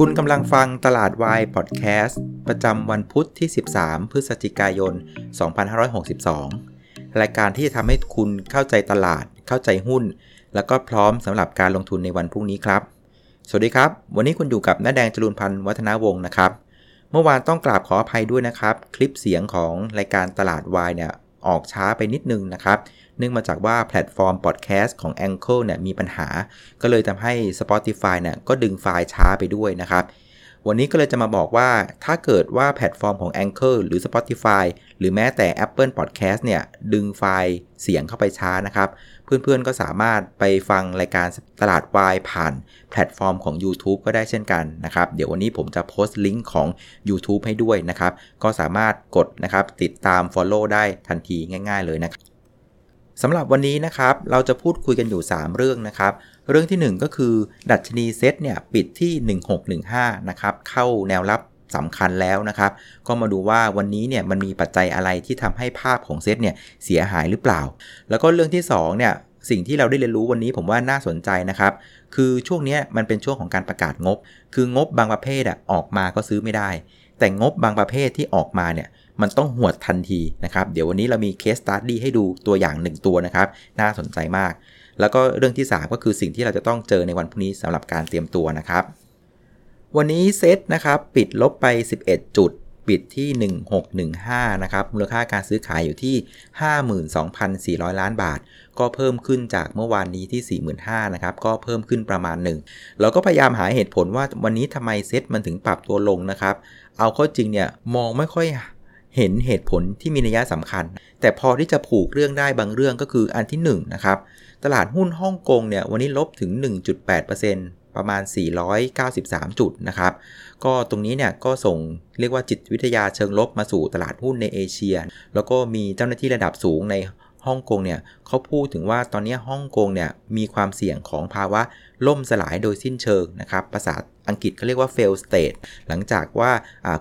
คุณกำลังฟังตลาดวายพอดแคสต์ประจำวันพุธที่ 13 พฤศจิกายน 2562 รายการที่จะทำให้คุณเข้าใจตลาด เข้าใจหุ้น แล้วก็พร้อมสำหรับการลงทุนในวันพรุ่งนี้ครับ สวัสดีครับ วันนี้คุณอยู่กับน้าแดงจรูญพันธ์วัฒนาวงศ์นะครับ เมื่อวานต้องกราบขออภัยด้วยนะครับ คลิปเสียงของรายการตลาดวายเนี่ย ออกช้าไปนิดนึงนะครับ เนื่องมาจากว่าแพลตฟอร์มพอดแคสต์ของ a n c h o r เนี่ยมีปัญหา ก็เลยทำให้ Spotify เนี่ยก็ดึงไฟล์ช้าไปด้วยนะครับวันนี้ก็เลยจะมาบอกว่าถ้าเกิดว่าแพลตฟอร์มของ Anchor หรือ Spotify หรือแม้แต่ Apple Podcast เนี่ย ดึงไฟล์เสียงเข้าไปช้านะครับ เพื่อนๆก็สามารถไปฟังรายการตลาดวายผ่านแพลตฟอร์มของ YouTube ก็ได้เช่นกันนะครับ เดี๋ยววันนี้ผมจะโพสต์ลิงก์ของ YouTube ให้ด้วยนะครับ ก็สามารถกดนะครับติดตาม Follow ได้ทันทีง่าย ๆ เลยนะครับสำหรับวันนี้นะครับเราจะพูดคุยกันอยู่ 3 เรื่องนะครับ เรื่องที่ 1 ก็คือ ดัชนีเซ็ตเนี่ยปิดที่ 1615 นะครับเข้าแนวรับ สำคัญแล้วนะครับ ก็มาดูว่าวันนี้เนี่ยมันมีปัจจัยอะไรที่ทำให้ภาพของเซตเนี่ยเสียหายหรือเปล่า แล้วก็เรื่องที่2เนี่ยสิ่งที่เราได้เรียนรู้วันนี้ผมว่าน่าสนใจนะครับ คือช่วงนี้มันเป็นช่วงของการประกาศงบ คืองบบางประเภทอะออกมาก็ซื้อไม่ได้ แต่งบบางประเภทที่ออกมาเนี่ยมันต้องหวดทันทีนะครับ เดี๋ยววันนี้เรามีเคสตัดดี้ให้ดูตัวอย่าง1ตัวนะครับ น่าสนใจมาก แล้วก็เรื่องที่ 3 ก็คือสิ่งที่เราจะต้องเจอในวันพรุ่งนี้สำหรับการเตรียมตัวนะครับ วันนี้เซตนะครับปิดลบไป 11 จุด ปิดที่ 1615 นะครับมูลค่าการซื้อขายอยู่ที่ 52,400 ล้านบาท ก็เพิ่มขึ้นจากเมื่อวานนี้ที่ 45,000นะครับก็เพิ่มขึ้นประมาณหนึ่งเราก็พยายามหาเหตุผลว่าวันนี้ทำไมเซตมันถึงปรับตัวลงนะครับ เอาเข้าจริงเนี่ยมองไม่ค่อยเห็นเหตุผลที่มีนัยสำคัญ แต่พอที่จะผูกเรื่องได้บางเรื่องก็คืออันที่1นนะครับ ตลาดหุ้นฮ่องกงเนี่ยวันนี้ลบถึง 1.8% ประมาณ 493 จุดนะครับ ก็ตรงนี้เนี่ยก็ส่งเรียกว่าจิตวิทยาเชิงลบมาสู่ตลาดหุ้นในเอเชีย แล้วก็มีเจ้าหน้าที่ระดับสูงในฮ่องกงเนี่ยเขาพูดถึงว่าตอนนี้ฮ่องกงเนี่ยมีความเสี่ยงของภาวะล่มสลายโดยสิ้นเชิงนะครับ ภาษาอังกฤษเขาเรียกว่า fail state หลังจากว่า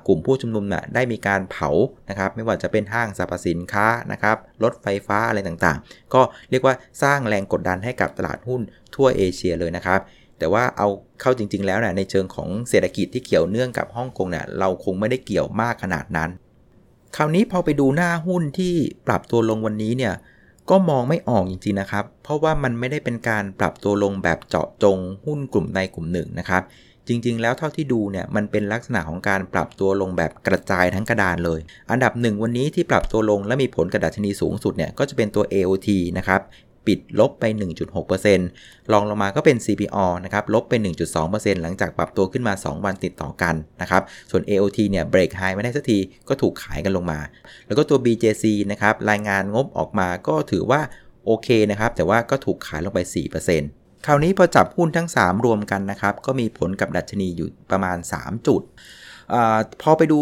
กลุ่มผู้ชุมนุมน่ะได้มีการเผานะครับ ไม่ว่าจะเป็นห้างสรรพสินค้านะครับ รถไฟฟ้าอะไรต่างๆ ก็เรียกว่าสร้างแรงกดดันให้กับตลาดหุ้นทั่วเอเชียเลยนะครับ แต่ว่าเอาเข้าจริง ๆ แล้วเนี่ยในเชิงของเศรษฐกิจที่เกี่ยวเนื่องกับฮ่องกงเนี่ยเราคงไม่ได้เกี่ยวมากขนาดนั้น คราวนี้พอไปดูหน้าหุ้นที่ปรับตัวลงวันนี้เนี่ยก็มองไม่ออกจริงๆนะครับ เพราะว่ามันไม่ได้เป็นการปรับตัวลงแบบเจาะจงหุ้นกลุ่มใดกลุ่มหนึ่งนะครับ จริงๆ แล้วเท่าที่ดูเนี่ยมันเป็นลักษณะของการปรับตัวลงแบบกระจายทั้งกระดานเลย อันดับหนึ่งวันนี้ที่ปรับตัวลงและมีผลกระดัชนีสูงสุดเนี่ยก็จะเป็นตัว AOT นะครับ ปิดลบไป 1.6%รองลงมาก็เป็น CPO นะครับลบไป 1.2%หลังจากปรับตัวขึ้นมา 2 วันติดต่อกันนะครับส่วน AOT เนี่ยเบรกไฮไม่ได้สักทีก็ถูกขายกันลงมา แล้วก็ตัว BJC นะครับรายงานงบออกมาก็ถือว่าโอเคนะครับแต่ว่าก็ถูกขายลงไป 4%คราวนี้พอจับหุ้นทั้ง 3 รวมกันนะครับก็มีผลกับดัชนีอยู่ประมาณ 3 จุดอพอไปดู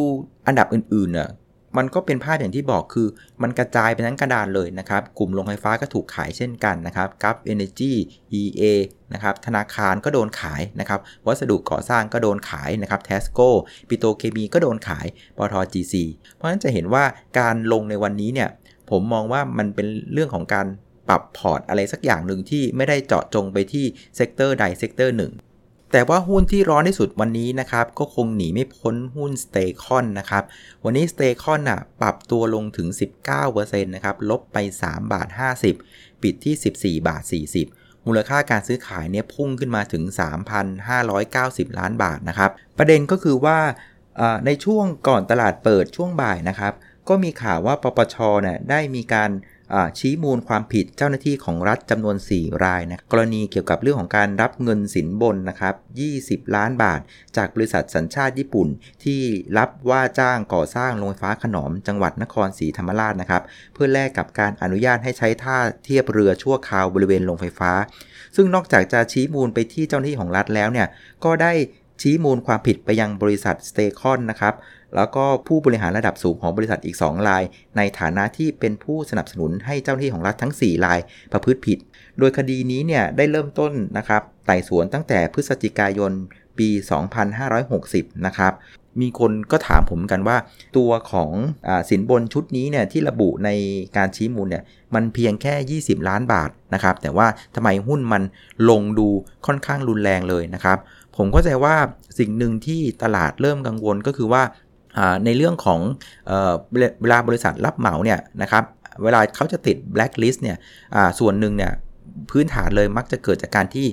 อันดับอื่นๆเนี่ย มันก็เป็นภาพอย่างที่บอกคือ มันกระจายไปทั้งกระดานเลยนะครับ กลุ่มโรงไฟฟ้าก็ถูกขายเช่นกันนะครับกัฟเอเนจี EA นะครับธนาคารก็โดนขายนะครับ วัสดุก่อสร้างก็โดนขายนะครับเทสโก้ปิโตรเคมีก็โดนขายปตท GC เพราะฉะนั้นจะเห็นว่าการลงในวันนี้เนี่ยผมมองว่ามันเป็นเรื่องของการปรับพอร์ตอะไรสักอย่างหนึ่งที่ไม่ได้เจาะจงไปที่ sector ใด sector หนึ่ง แต่ว่าหุ้นที่ร้อนที่สุดวันนี้นะครับ ก็คงหนีไม่พ้นหุ้น s t a y c o n นะครับ วันนี้ s t a y c o n อะปรับตัวลงถึง 19%นะครับ ลบไป 3 บาท 50 ปิดที่ 14 บาท 40 มูลค่าการซื้อขายเนี่ยพุ่งขึ้นมาถึง 3,590 ล้านบาทนะครับ ประเด็นก็คือว่าในช่วงก่อนตลาดเปิดช่วงบ่ายนะครับ ก็มีข่าวว่าปปชเนี่ยได้มีการ ชี้มูลความผิดเจ้าหน้าที่ของรัฐจำนวน 4 รายนะกรณีเกี่ยวกับเรื่องของการรับเงินสินบนนะครับ 20 ล้านบาท จากบริษัทสัญชาติญี่ปุ่น ที่รับว่าจ้างก่อสร้างโรงไฟฟ้าขนอมจังหวัดนครศรีธรรมราชนะครับ เพื่อแลกกับการอนุญาตให้ใช้ท่าเทียบเรือชั่วคราวบริเวณโรงไฟฟ้า ซึ่งนอกจากจะชี้มูลไปที่เจ้าหน้าที่ของรัฐแล้วเนี่ยก็ได้ ชี้มูลความผิดไปยังบริษัทสเตคอนนะครับ แล้วก็ผู้บริหารระดับสูงของบริษัทอีก 2 ราย ในฐานะที่เป็นผู้สนับสนุนให้เจ้าหน้าที่ของรัฐทั้ง 4 รายประพฤติผิด โดยคดีนี้เนี่ยได้เริ่มต้นนะครับไต่สวนตั้งแต่พฤศจิกายนปี 2560 นะครับมีคนก็ถามผมกันว่า ตัวของอสินบนชุดนี้เนี่ยที่ระบุในการชี้มูลเนี่ยมันเพียงแค่ 20 ล้านบาทนะครับ แต่ว่าทำไมหุ้นมันลงดูค่อนข้างรุนแรงเลยนะครับ ผมก็ใจว่าสิ่งหนึ่งที่ตลาดเริ่มกังวลก็คือว่าในเรื่องของเวลาบริษัทรับเหมาเนี่ยนะครับเวลาเขาจะติด blacklist เนี่ยส่วนหนึ่งเนี่ยพื้นฐานเลยมักจะเกิดจากการที่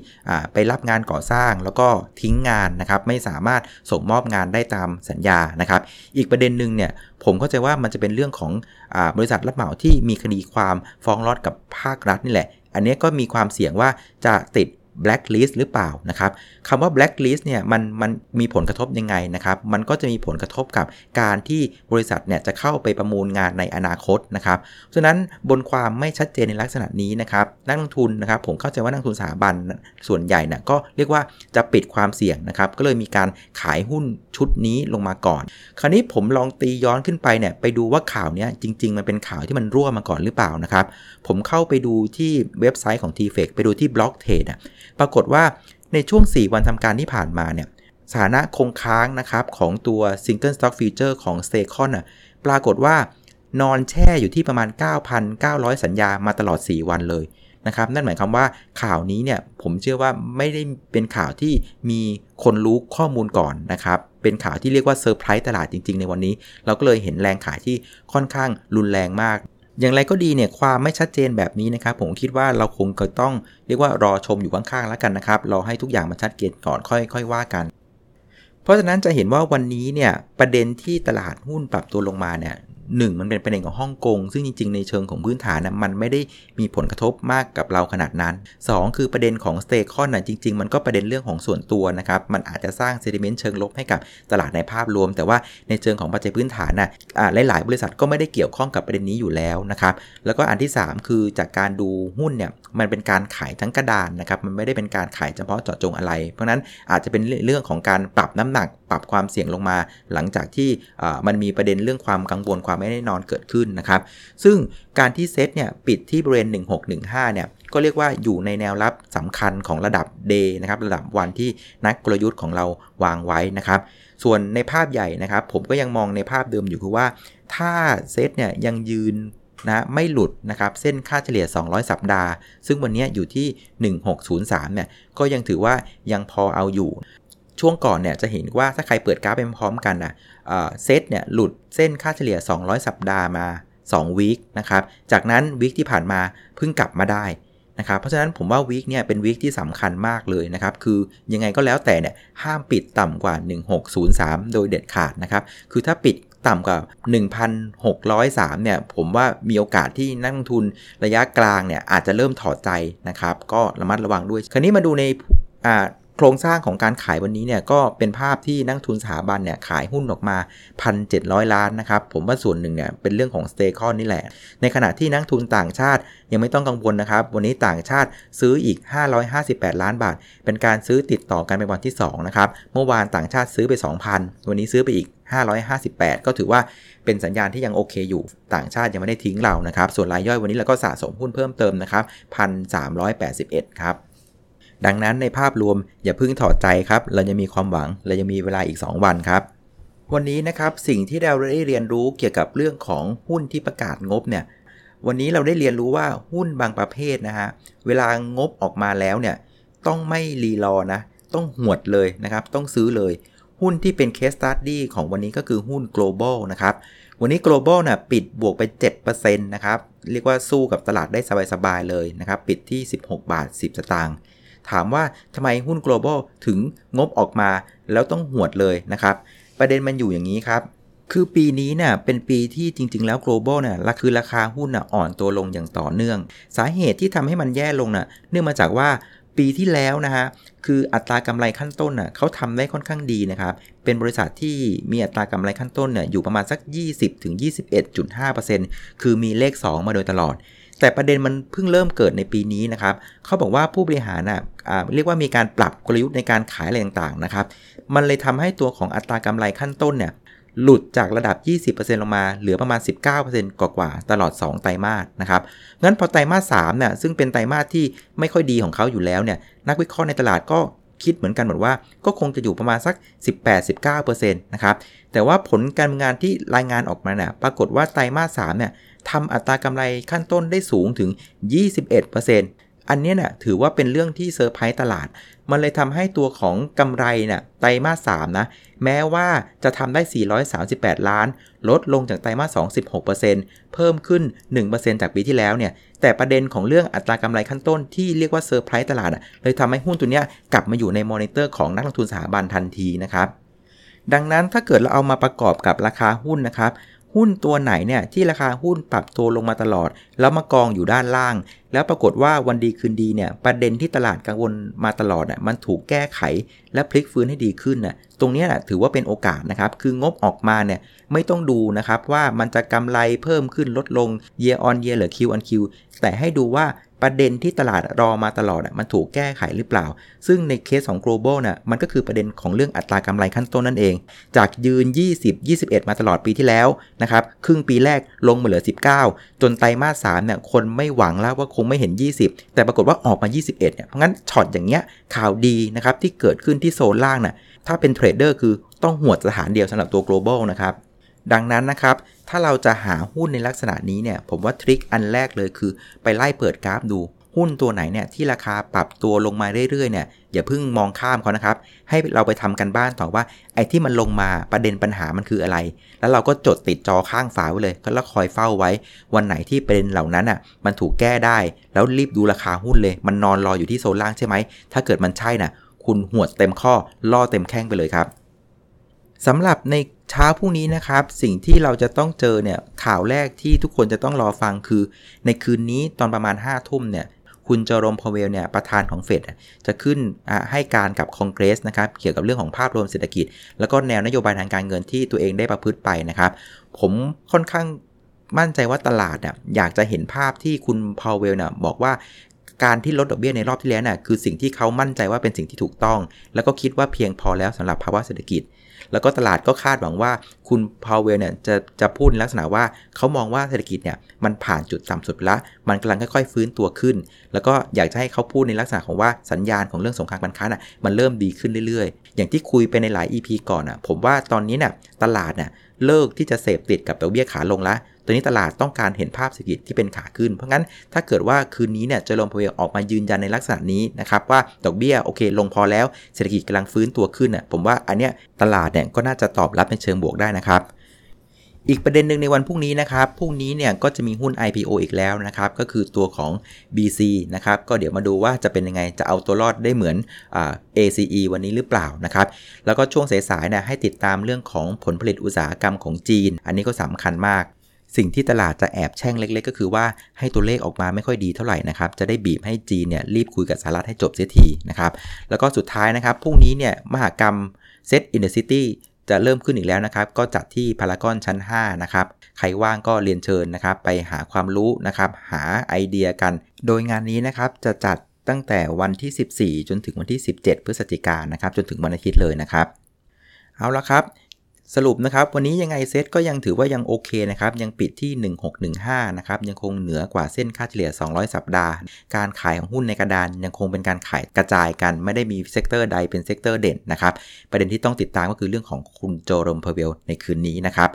ไปรับงานก่อสร้างแล้วก็ทิ้งงานนะครับ ไม่สามารถส่งมอบงานได้ตามสัญญานะครับ อีกประเด็นหนึ่งเนี่ยผมเข้าใจว่ามันจะเป็นเรื่องของอบริษัทรับเหมาที่มีคดีความฟ้องร้องกับภาครัฐนี่แหละ อันนี้ก็มีความเสี่ยงว่าจะติด blacklist หรือเปล่านะครับคำว่า blacklist เนี่ยมันมันมีผลกระทบยังไงนะครับ มันก็จะมีผลกระทบกับการที่บริษัทเนี่ยจะเข้าไปประมูลงานในอนาคตนะครับฉะนั้นบนความไม่ชัดเจนในลักษณะนี้นะครับนักลงทุนนะครับผมเข้าใจว่านักลงทุนสถาบันส่วนใหญ่น่ยก็เรียกว่าจะปิดความเสี่ยงนะครับก็เลยมีการขายหุ้นชุดนี้ลงมาก่อน คราวนี้ผมลองตีย้อนขึ้นไปเนี่ยไปดูว่าข่าวนี้จริง ๆ มันเป็นข่าวที่มันรั่วมาก่อนหรือเปล่านะครับผมเข้าไปดูที่เว็บไซต์ของ t f e c ไปดูที่บล็อกเทรดปรากฏว่าในช่วง 4 วันทำการที่ผ่านมาเนี่ยสถานะคงค้างนะครับของตัว Single Stock Future ของ s t a c o n น่ะปรากฏว่านอนแช่อยู่ที่ประมาณ 9,900 สัญญามาตลอด 4 วันเลยนะครับนั่นหมายความว่าข่าวนี้เนี่ยผมเชื่อว่าไม่ได้เป็นข่าวที่มีคนรู้ข้อมูลก่อนนะครับเป็นข่าวที่เรียกว่าเซอร์ไพรส์ตลาดจริง ๆ ในวันนี้ เราก็เลยเห็นแรงขายที่ค่อนข้างรุนแรงมาก อย่างไรก็ดีเนี่ยความไม่ชัดเจนแบบนี้นะครับผมคิดว่าเราคงจะต้องเรียกว่ารอชมอยู่ข้างๆแล้วกันนะครับรอให้ทุกอย่างมันชัดเจนก่อนค่อยๆว่ากัน เพราะฉะนั้นจะเห็นว่าวันนี้เนี่ยประเด็นที่ตลาดหุ้นปรับตัวลงมาเนี่ย หนึ่งมันเป็นประเด็นของฮ่องกง ซึ่งจริง ๆ ในเชิงของพื้นฐานนะมันไม่ได้มีผลกระทบมากกับเราขนาดนั้น 2 คือประเด็นของสเตคอนนะจริง ๆ มันก็ประเด็นเรื่องของส่วนตัวนะครับ มันอาจจะสร้างเซติมนต์เชิงลบให้กับตลาดในภาพรวม แต่ว่าในเชิงของปัจจัยพื้นฐานนะอ่าหลาย ๆ บริษัทก็ไม่ได้เกี่ยวข้องกับประเด็นนี้อยู่แล้วนะครับ แล้วก็อันที่ 3 คือจากการดูหุ้นเนี่ยมันเป็นการขายทั้งกระดานนะครับ มันไม่ได้เป็นการขายเฉพาะเจาะจงอะไร เพราะนั้นอาจจะเป็นเรื่องของการปรับน้ำหนัก ปรับความเสี่ยงลงมา หลังจากที่มันมีประเด็นเรื่องความกังวลความไม่แน่นอนเกิดขึ้นนะครับ ซึ่งการที่เซตเนี่ยปิดที่บริเวณ 1615 เนี่ยก็เรียกว่าอยู่ในแนวรับสำคัญของระดับ day นะครับระดับวันที่นักกลยุทธ์ของเราวางไว้นะครับส่วนในภาพใหญ่นะครับ ผมก็ยังมองในภาพเดิมอยู่คือว่า ถ้าเซตเนี่ยยังยืนนะไม่หลุดนะครับเส้นค่าเฉลี่ย 200 สัปดาห์ ซึ่งวันนี้อยู่ที่ 1603เนี่ยก็ยังถือว่ายังพอเอาอยู่ ช่วงก่อนเนี่ยจะเห็นว่าถ้าใครเปิดกราฟไปพร้อมกันนะเซตเนี่ยหลุดเส้นค่าเฉลี่ย 200 สัปดาห์มา2วีคนะครับ จากนั้นวีคที่ผ่านมาเพิ่งกลับมาได้นะครับ เพราะฉะนั้นผมว่าวีคเนี่ยเป็นวีคที่สำคัญมากเลยนะครับ คือยังไงก็แล้วแต่เนี่ยห้ามปิดต่ำกว่า 1603 โดยเด็ดขาดนะครับ คือถ้าปิดต่ำกว่า 1,603 เนี่ย ผมว่ามีโอกาสที่นักลงทุนระยะกลางเนี่ยอาจจะเริ่มถอดใจนะครับ ก็ระมัดระวังด้วย คราวนี้มาดูใน โครงสร้างของการขายวันนี้เนี่ยก็เป็นภาพที่นักทุนสถาบันเนี่ยขายหุ้นออกมา 1,700 ล้านนะครับ ผมว่าส่วนหนึ่งเนี่ยเป็นเรื่องของสเตคอนนี่แหละ ในขณะที่นักทุนต่างชาติยังไม่ต้องกังวลนะครับ วันนี้ต่างชาติซื้ออีก 558 ล้านบาท เป็นการซื้อติดต่อกันเป็นวันที่2นะครับเมื่อวานต่างชาติซื้อไป 2,000 วันนี้ซื้อไปอีก 558 ก็ถือว่าเป็นสัญญาณที่ยังโอเคอยู่ ต่างชาติยังไม่ได้ทิ้งเรานะครับส่วนรายย่อยวันนี้เราก็สะสมหุ้นเพิ่มเติมนะครับ1,381 ครับ ดังนั้นในภาพรวมอย่าเพิ่งถอดใจครับ เรายังมีความหวัง เรายังมีเวลาอีก 2 วันครับ วันนี้นะครับสิ่งที่เราได้เรียนรู้เกี่ยวกับเรื่องของหุ้นที่ประกาศงบเนี่ย วันนี้เราได้เรียนรู้ว่าหุ้นบางประเภทนะฮะ เวลางบออกมาแล้วเนี่ยต้องไม่รีรอนะ ต้องหวดเลยนะครับ ต้องซื้อเลย หุ้นที่เป็นเคสตัดดี้ของวันนี้ก็คือหุ้น global นะครับ วันนี้ global นะ่ะปิดบวกไป 7%นะครับ เรียกว่าสู้กับตลาดได้สบายๆเลยนะครับ ปิดที่ 16 บาท 10 สตางค์ ถามว่าทำไมหุ้น global ถึงงบออกมาแล้วต้องหวดเลยนะครับ ประเด็นมันอยู่อย่างนี้ครับ คือปีนี้เนี่ยเป็นปีที่จริง ๆ แล้ว global เนี่ยคือราคาหุ้นน่ะอ่อนตัวลงอย่างต่อเนื่อง สาเหตุที่ทำให้มันแย่ลงน่ะเนื่องมาจากว่าปีที่แล้วนะฮะคืออัตรากำไรขั้นต้นน่ะเขาทำได้ค่อนข้างดีนะครับ เป็นบริษัทที่มีอัตรากำไรขั้นต้นเนี่ยอยู่ประมาณสัก 20-21.5%คือมีเลข 2 มาโดยตลอด แต่ประเด็นมันเพิ่งเริ่มเกิดในปีนี้นะครับเขาบอกว่าผู้บริหารอะเรียกว่ามีการปรับกลยุทธ์ในการขายอะไรต่างๆนะครับ มันเลยทำให้ตัวของอัตรากำไรขั้นต้นเนี่ยหลุดจากระดับ 20%ลงมาเหลือประมาณ 19%กว่าๆตลอด 2 ไตรมาสนะครับ งั้นพอไตรมาส3เนี่ยซึ่งเป็นไตรมาสที่ไม่ค่อยดีของเขาอยู่แล้วเนี่ยนักวิเคราะห์ในตลาดก็คิดเหมือนกันหมดว่าก็คงจะอยู่ประมาณสัก 18-19%นะครับ แต่ว่าผลการงานที่รายงานออกมาเนี่ยปรากฏว่าไตรมาส3เนี่ย ทำอัตรากำไรขั้นต้นได้สูงถึง 21%ออันนี้นะ่ะถือว่าเป็นเรื่องที่เซอร์ไพรส์ตลาด มันเลยทำให้ตัวของกำไรนะ่ะไตรมาส3นะ แม้ว่าจะทำได้ 438 ล้าน ลดลงจากไตรมาส2 16%เพิ่มขึ้น 1%จากปีที่แล้วเนี่ย แต่ประเด็นของเรื่องอัตรากำไรขั้นต้นที่เรียกว่าเซอร์ไพรส์ตลาดเลยทำให้หุ้นตัวนี้กลับมาอยู่ในมอนิเตอร์ของนักลงทุนสถาบันทันทีนะครับ ดังนั้นถ้าเกิดเราเอามาประกอบกับราคาหุ้นนะครับ หุ้นตัวไหนเนี่ยที่ราคาหุ้นปรับตัวลงมาตลอด แล้วมากองอยู่ด้านล่าง แล้วปรากฏว่าวันดีคืนดีเนี่ยประเด็นที่ตลาดกังวลมาตลอดน่ะมันถูกแก้ไขและพลิกฟื้นให้ดีขึ้นน่ะตรงนี้น่ะถือว่าเป็นโอกาสนะครับ คืองบออกมาเนี่ยไม่ต้องดูนะครับว่ามันจะกำไรเพิ่มขึ้นลดลง year on year หรือ Q on Q แต่ให้ดูว่า ประเด็นที่ตลาดรอมาตลอดมันถูกแก้ไขหรือเปล่า ซึ่งในเคสของ global น่ะมันก็คือประเด็นของเรื่องอัตรากำไรขั้นต้นนั่นเอง จากยืน 20 21 มาตลอดปีที่แล้วนะครับครึ่งปีแรกลงมาเหลือ 19 จนไตรมาส3เนี่ยคนไม่หวังแล้วว่าคงไม่เห็น 20 แต่ปรากฏว่าออกมา 21เนี่ยเพราะงั้นช็อตอย่างเงี้ยข่าวดีนะครับที่เกิดขึ้นที่โซนล่างน่ะถ้าเป็นเทรดเดอร์คือต้องหวดสถานเดียวสำหรับตัว global นะครับดังนั้นนะครับ ถ้าเราจะหาหุ้นในลักษณะนี้เนี่ย ผมว่า trick อันแรกเลยคือไปไล่เปิดกราฟดู หุ้นตัวไหนเนี่ยที่ราคาปรับตัวลงมาเรื่อยๆเนี่ยอย่าเพิ่งมองข้ามเขานะครับ ให้เราไปทำการบ้านต่อว่าไอ้ที่มันลงมาประเด็นปัญหามันคืออะไร แล้วเราก็จดติดจอข้างฝาไว้เลยแล้วคอยเฝ้าไว้ วันไหนที่ประเด็นเหล่านั้นอะมันถูกแก้ได้ แล้วรีบดูราคาหุ้นเลย มันนอนรออยู่ที่โซนล่างใช่ไหมถ้าเกิดมันใช่น่ะ คุณหวดเต็มข้อล่อเต็มแข้งไปเลยครับ สำหรับในเช้าพรุ่งนี้นะครับ สิ่งที่เราจะต้องเจอเนี่ยข่าวแรกที่ทุกคนจะต้องรอฟังคือ ในคืนนี้ตอนประมาณ5้าทุ่มเนี่ยคุณจอรมพาเวลเนี่ยประธานของเฟดจะขึ้นให้การกับคอนเกรสนะครับเกี่ยวกับเรื่องของภาพรวมเศรษฐกิจ แล้วก็แนวนโยบายทางการเงินที่ตัวเองได้ประพฤติไปนะครับ ผมค่อนข้างมั่นใจว่าตลาดเนี่ยอยากจะเห็นภาพที่คุณพาวเวลเนี่ยบอกว่าการที่ลดดอกเบี้ยในรอบที่แล้วน่ะคือสิ่งที่เขามั่นใจว่าเป็นสิ่งที่ถูกต้อง แล้วก็คิดว่าเพียงพอแล้วสำหรับภาวะเศรษฐกิจ แล้วก็ตลาดก็คาดหวังว่าคุณพาวเวลเนี่ยจะจะพูดในลักษณะว่าเขามองว่าเศรษฐกิจเนี่ยมันผ่านจุดต่ำสุดละมันกำลังค่อยๆฟื้นตัวขึ้น แล้วก็อยากจะให้เขาพูดในลักษณะของว่าสัญญาณของเรื่องสงครามการค้าน่ะมันเริ่มดีขึ้นเรื่อยๆ อย่างที่คุยไปในหลาย EP ก่อนอะผมว่าตอนนี้เนี่ยตลาดเนี่ยเลิกที่จะเสพติดกับดอกเบี้ยขาลงละ ตอนนี้ตลาดต้องการเห็นภาพเศรษฐกิจที่เป็นขาขึ้น เพราะงั้นถ้าเกิดว่าคืนนี้เนี่ยจะลงพเวลออกมายืนยันในลักษณะนี้นะครับว่าดอกเบี้ยโอเค ลงพอแล้วเศรษฐกิจกำลังฟื้นตัวขึ้นอะผมว่าอันเนี้ยตลาดเนี่ยก็น่าจะตอบรับในเชิงบวกได้นะครับอีกประเด็นหนึ่งในวันพรุ่งนี้นะครับ พรุ่งนี้เนี่ยก็จะมีหุ้น IPO อีกแล้วนะครับ ก็คือตัวของ BC นะครับ ก็เดี๋ยวมาดูว่าจะเป็นยังไง จะเอาตัวรอดได้เหมือนอ ACE วันนี้หรือเปล่านะครับ แล้วก็ช่วงสายๆเนี่ยให้ติดตามเรื่องของผลผลิตอุตสาหกรรมของจีน อันนี้ก็สำคัญมาก สิ่งที่ตลาดจะแอบแช่งเล็ก ๆ ก็คือว่าให้ตัวเลขออกมาไม่ค่อยดีเท่าไหร่นะครับ จะได้บีบให้จีนเนี่ยรีบคุยกับสหรัฐให้จบเสียทีนะครับ แล้วก็สุดท้ายนะครับพรุ่งนี้เนี่ยมหากรรม SET in the City จะเริ่มขึ้นอีกแล้วนะครับ ก็จัดที่พารากอนชั้น 5 นะครับ ใครว่างก็เรียนเชิญนะครับ ไปหาความรู้นะครับ หาไอเดียกัน โดยงานนี้นะครับจะจัดตั้งแต่วันที่ 14 จนถึงวันที่ 17 พฤศจิกายนนะครับ จนถึงวันอาทิตย์เลยนะครับ เอาละครับ สรุปนะครับ วันนี้ยังไงเซตก็ยังถือว่ายังโอเคนะครับ ยังปิดที่ 1615 นะครับ ยังคงเหนือกว่าเส้นค่าเฉลี่ย 200 สัปดาห์ การขายของหุ้นในกระดานยังคงเป็นการขายกระจายกัน ไม่ได้มี sector ใดเป็น sector เด่นนะครับ ประเด็นที่ต้องติดตามก็คือเรื่องของคุณเจอโรม พาวเวลในคืนนี้นะครับ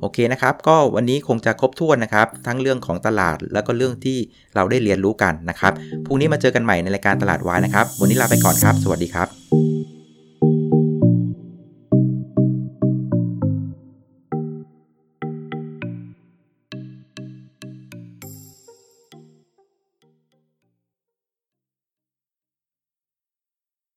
โอเคนะครับ ก็วันนี้คงจะครบถ้วนนะครับ ทั้งเรื่องของตลาดแล้วก็เรื่องที่เราได้เรียนรู้กันนะครับพรุ่งนี้มาเจอกันใหม่ในรายการตลาดวายนะครับ วันนี้ลาไปก่อนครับ สวัสดีครับ